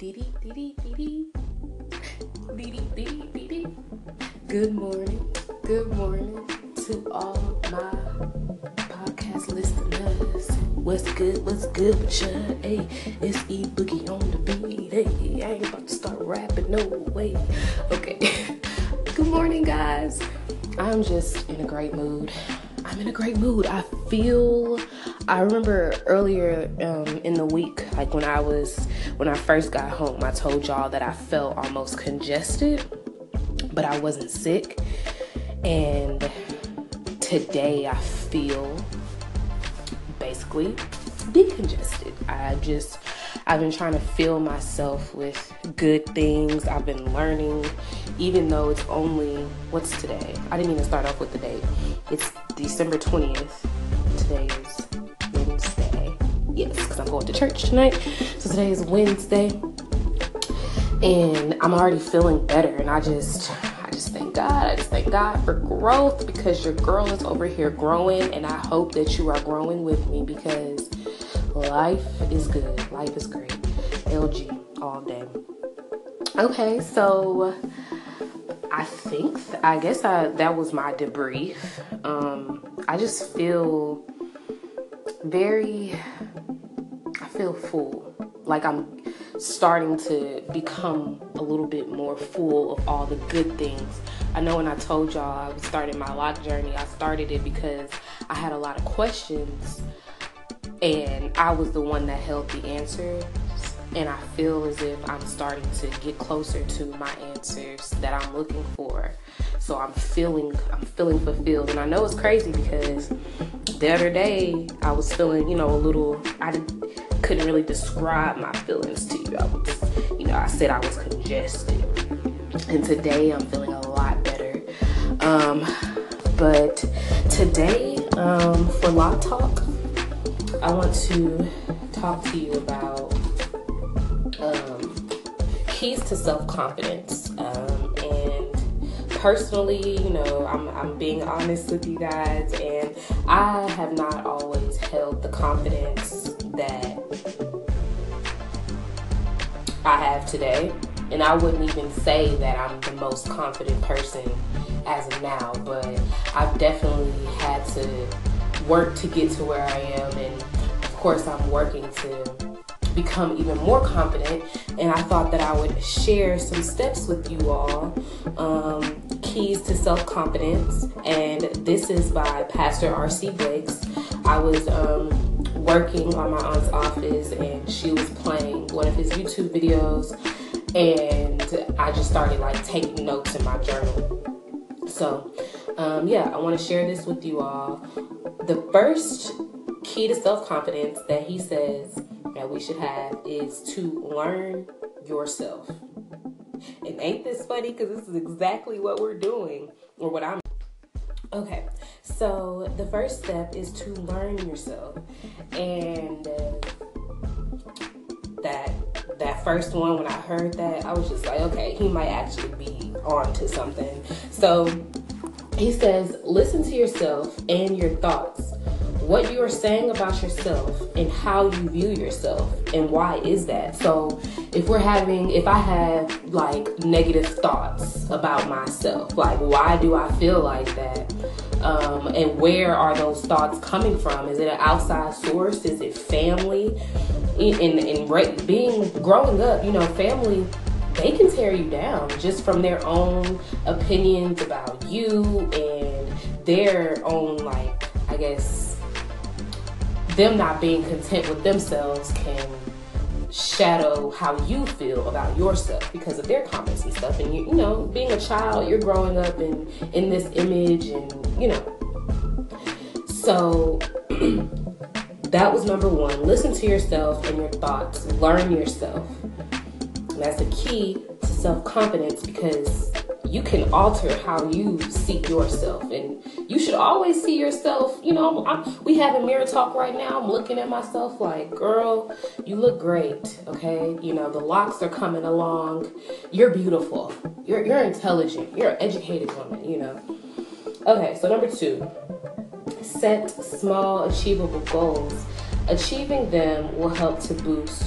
Good morning, good morning to all my podcast listeners. What's good, what's good with ya? Hey, it's E Boogie on the beat. Hey, I ain't about to start rapping, no way. Okay, good morning, guys. I'm just in a great mood. I'm in a great mood. I feel. I remember earlier um, in the week, like when I was when I first got home, I told y'all that I felt almost congested, but I wasn't sick. And today I feel basically decongested. I just I've been trying to fill myself with good things. I've been learning, even though it's only what's today. I didn't even start off with the date. It's December 20th. Today is. Yes, because I'm going to church tonight. So today is Wednesday. And I'm already feeling better. And I just I just thank God. I just thank God for growth because your girl is over here growing. And I hope that you are growing with me because life is good. Life is great. LG all day. Okay, so I think I guess I that was my debrief. Um, I just feel very. Feel full. Like I'm starting to become a little bit more full of all the good things. I know when I told y'all I was starting my lock journey, I started it because I had a lot of questions and I was the one that held the answers. And I feel as if I'm starting to get closer to my answers that I'm looking for. So I'm feeling I'm feeling fulfilled. And I know it's crazy because the other day I was feeling, you know, a little I couldn't really describe my feelings to you. I was you know, I said I was congested. And today I'm feeling a lot better. Um, but today, um, for Lock Talk, I want to talk to you about um, keys to self confidence. Um, and personally, you know, I'm, I'm being honest with you guys, and I have not always held the confidence that I have today. And I wouldn't even say that I'm the most confident person as of now, but I've definitely had to work to get to where I am. And of course, I'm working to become even more confident. And I thought that I would share some steps with you all um, keys to self confidence. And this is by Pastor R.C. Blakes. I was um, working on my aunt's office and she was playing one of his YouTube videos. And I just started like taking notes in my journal. So, um, yeah, I want to share this with you all. The first key to self confidence that he says that we should have is to learn yourself. And ain't this funny? Because this is exactly what we're doing, or what I'm. Okay, so the first step is to learn yourself, and that that first one when I heard that, I was just like, okay, he might actually be on to something. So he says, listen to yourself and your thoughts what you are saying about yourself and how you view yourself and why is that? So if we're having if i have like negative thoughts about myself like why do i feel like that? Um, and where are those thoughts coming from? Is it an outside source? Is it family? In, in, in being growing up you know family they can tear you down just from their own opinions about you and their own like i guess them not being content with themselves can shadow how you feel about yourself because of their comments and stuff. And you you know being a child you're growing up in in this image and you know. So that was number one. Listen to yourself and your thoughts. Learn yourself. And that's a key to self-confidence because you can alter how you see yourself. And you should always see yourself you know I'm, we have a mirror talk right now. I'm looking at myself like girl you look great okay? You know the locks are coming along. You're beautiful. You're, you're intelligent. You're an educated woman you know. Okay so number two set small achievable goals. Achieving them will help to boost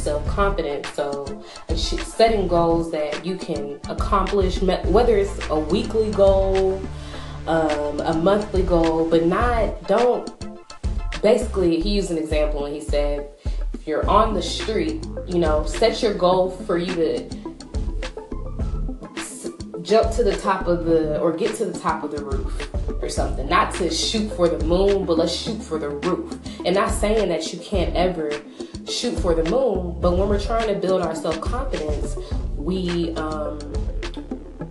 self confidence. So, setting goals that you can accomplish, whether it's a weekly goal, um, a monthly goal, but not, don't. Basically, he used an example and he said, if you're on the street, you know, set your goal for you to jump to the top of the or get to the top of the roof or something. Not to shoot for the moon, but let's shoot for the roof. And not saying that you can't ever shoot for the moon, but when we're trying to build our self confidence, we um,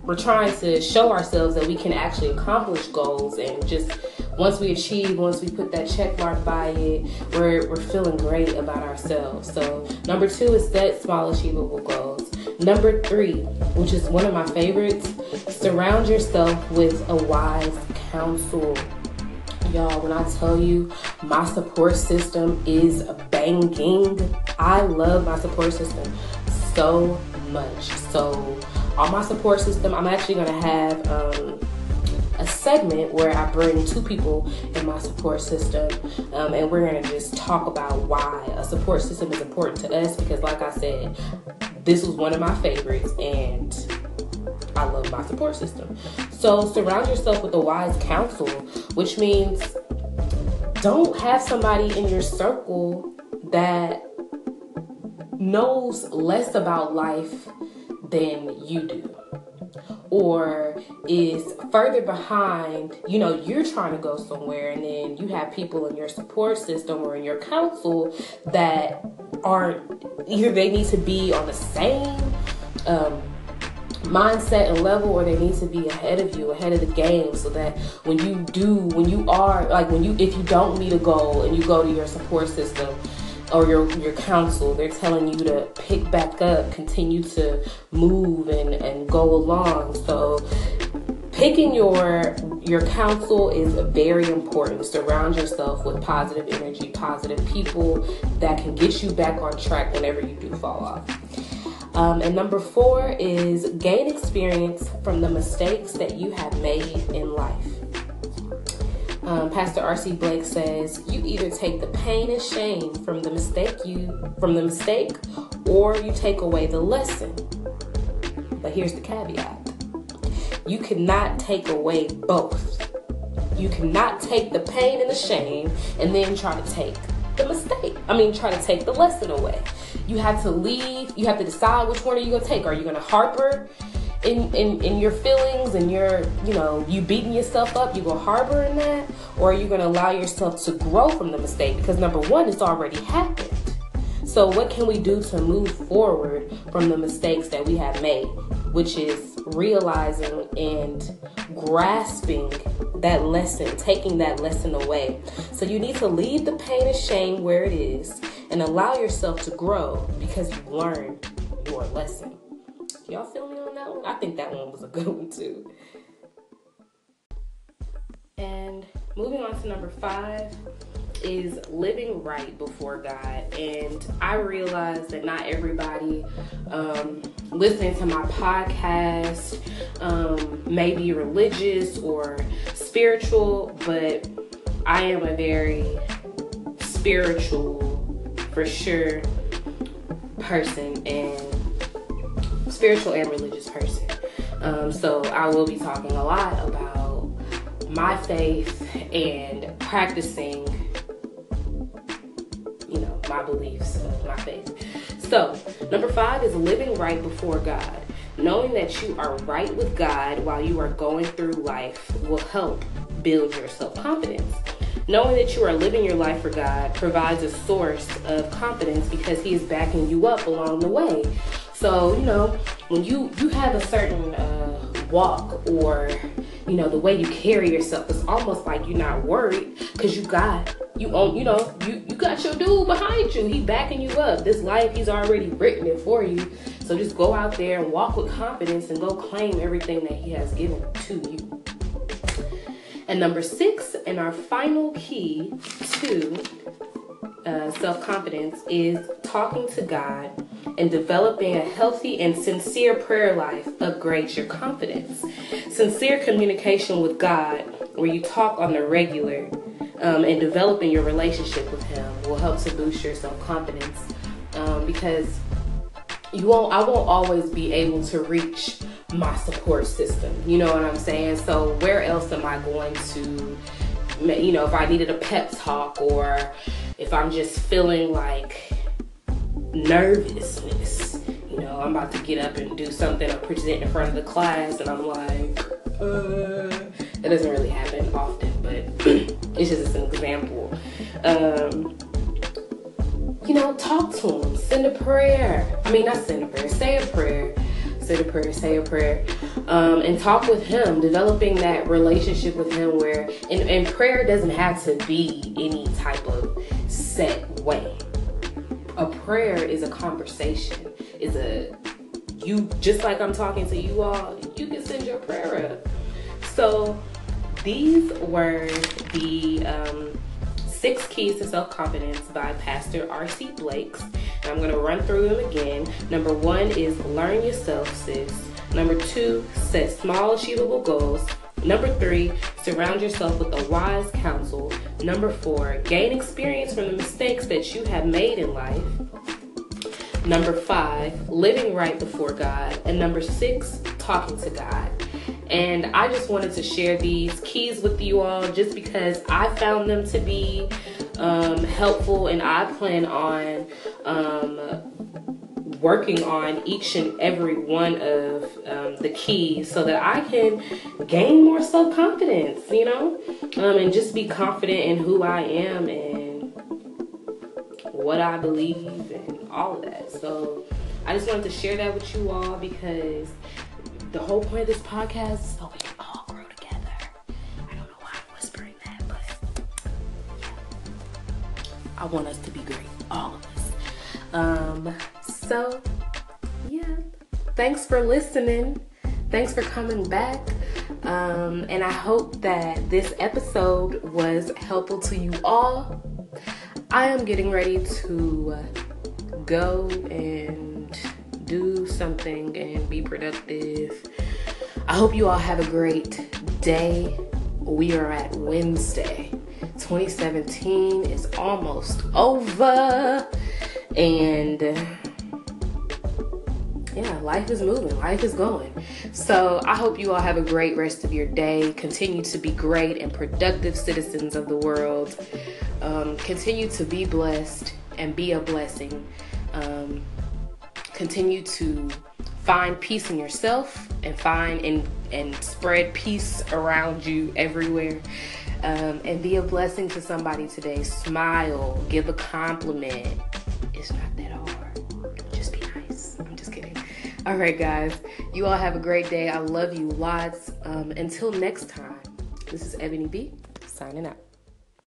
we're trying to show ourselves that we can actually accomplish goals and just once we achieve, once we put that check mark by it, we're, we're feeling great about ourselves. So, number two is set small, achievable goals. Number three, which is one of my favorites, surround yourself with a wise counsel. Y'all, when I tell you my support system is banging, I love my support system so much. So, on my support system, I'm actually gonna have um, a segment where I bring two people in my support system, um, and we're gonna just talk about why a support system is important to us. Because, like I said, this was one of my favorites, and I love my support system. So surround yourself with a wise counsel, which means don't have somebody in your circle that knows less about life than you do. Or is further behind, you know, you're trying to go somewhere and then you have people in your support system or in your council that aren't either they need to be on the same um, mindset and level or they need to be ahead of you ahead of the game so that when you do when you are like when you if you don't meet a goal and you go to your support system or your your council they're telling you to pick back up continue to move and and go along. So picking your your counsel is very important. Surround yourself with positive energy positive people that can get you back on track whenever you do fall off. Um, and number four is gain experience from the mistakes that you have made in life um, Pastor R.C. Blake says, "You either take the pain and shame from the mistake you from the mistake, or you take away the lesson." But here's the caveat: you cannot take away both. You cannot take the pain and the shame and then try to take the mistake. I mean, try to take the lesson away. You have to leave. You have to decide which one are you gonna take. Are you gonna harbor in, in, in your feelings and you're, you know, you beating yourself up, you gonna harbor in that, or are you gonna allow yourself to grow from the mistake? Because number one, it's already happened. So what can we do to move forward from the mistakes that we have made? Which is realizing and grasping that lesson, taking that lesson away. So you need to leave the pain and shame where it is and allow yourself to grow because you learned your lesson. Y'all feel me on that one? I think that one was a good one too. And moving on to number five is living right before God. And I realize that not everybody um, listening to my podcast um, may be religious or spiritual, but I am a very spiritual, for sure, person. And spiritual and religious person. Um, so I will be talking a lot about my faith and practicing, you know, my beliefs my faith. So, number five is living right before God. Knowing that you are right with God while you are going through life will help build your self confidence. Knowing that you are living your life for God provides a source of confidence because He is backing you up along the way. So, you know, when you you have a certain uh, walk or you know the way you carry yourself, it's almost like you're not worried because you got you own you know you you got your dude behind you. He backing you up. This life, he's already written it for you. So just go out there and walk with confidence and go claim everything that he has given to you. And number six, and our final key to uh, self confidence is talking to God and developing a healthy and sincere prayer life upgrades your confidence. Sincere communication with God, where you talk on the regular um, and developing your relationship with Him, will help to boost your self confidence. um, because you won't. I won't always be able to reach my support system. You know what I'm saying? So where else am I going to? You know, if I needed a pep talk or if I'm just feeling like nervousness, you know, I'm about to get up and do something or present in front of the class, and I'm like, uh, it doesn't really happen often, but it's just an example. Um, you know, talk to him, send a prayer. I mean, not send a prayer, say a prayer. Say a prayer, say a prayer, um, and talk with him, developing that relationship with him where, and, and prayer doesn't have to be any type of set way. A prayer is a conversation, is a, you, just like I'm talking to you all, you can send your prayer up. So these were the um, Six Keys to Self Confidence by Pastor R.C. Blakes. And I'm going to run through them again. Number one is learn yourself, sis. Number two, set small, achievable goals. Number three, surround yourself with a wise counsel. Number four, gain experience from the mistakes that you have made in life. Number five, living right before God. And number six, talking to God. And I just wanted to share these keys with you all just because I found them to be um, helpful and I plan on um, working on each and every one of um, the keys so that I can gain more self confidence, you know, um, and just be confident in who I am and what I believe and all of that. So I just wanted to share that with you all because the whole point of this podcast is so we can all grow together. I don't know why I'm whispering that, but I want us to be great, all of us. Um, so yeah, thanks for listening. Thanks for coming back. Um, and I hope that this episode was helpful to you all. I am getting ready to go and do something and be productive. I hope you all have a great day. We are at Wednesday. 2017 is almost over. And yeah, life is moving, life is going. So I hope you all have a great rest of your day. Continue to be great and productive citizens of the world. Um, continue to be blessed and be a blessing. Um, continue to find peace in yourself and find and and spread peace around you everywhere um, and be a blessing to somebody today smile give a compliment it's not that hard just be nice. I'm just kidding. All right guys. You all have a great day. I love you lots. Um, until next time this is ebony b signing out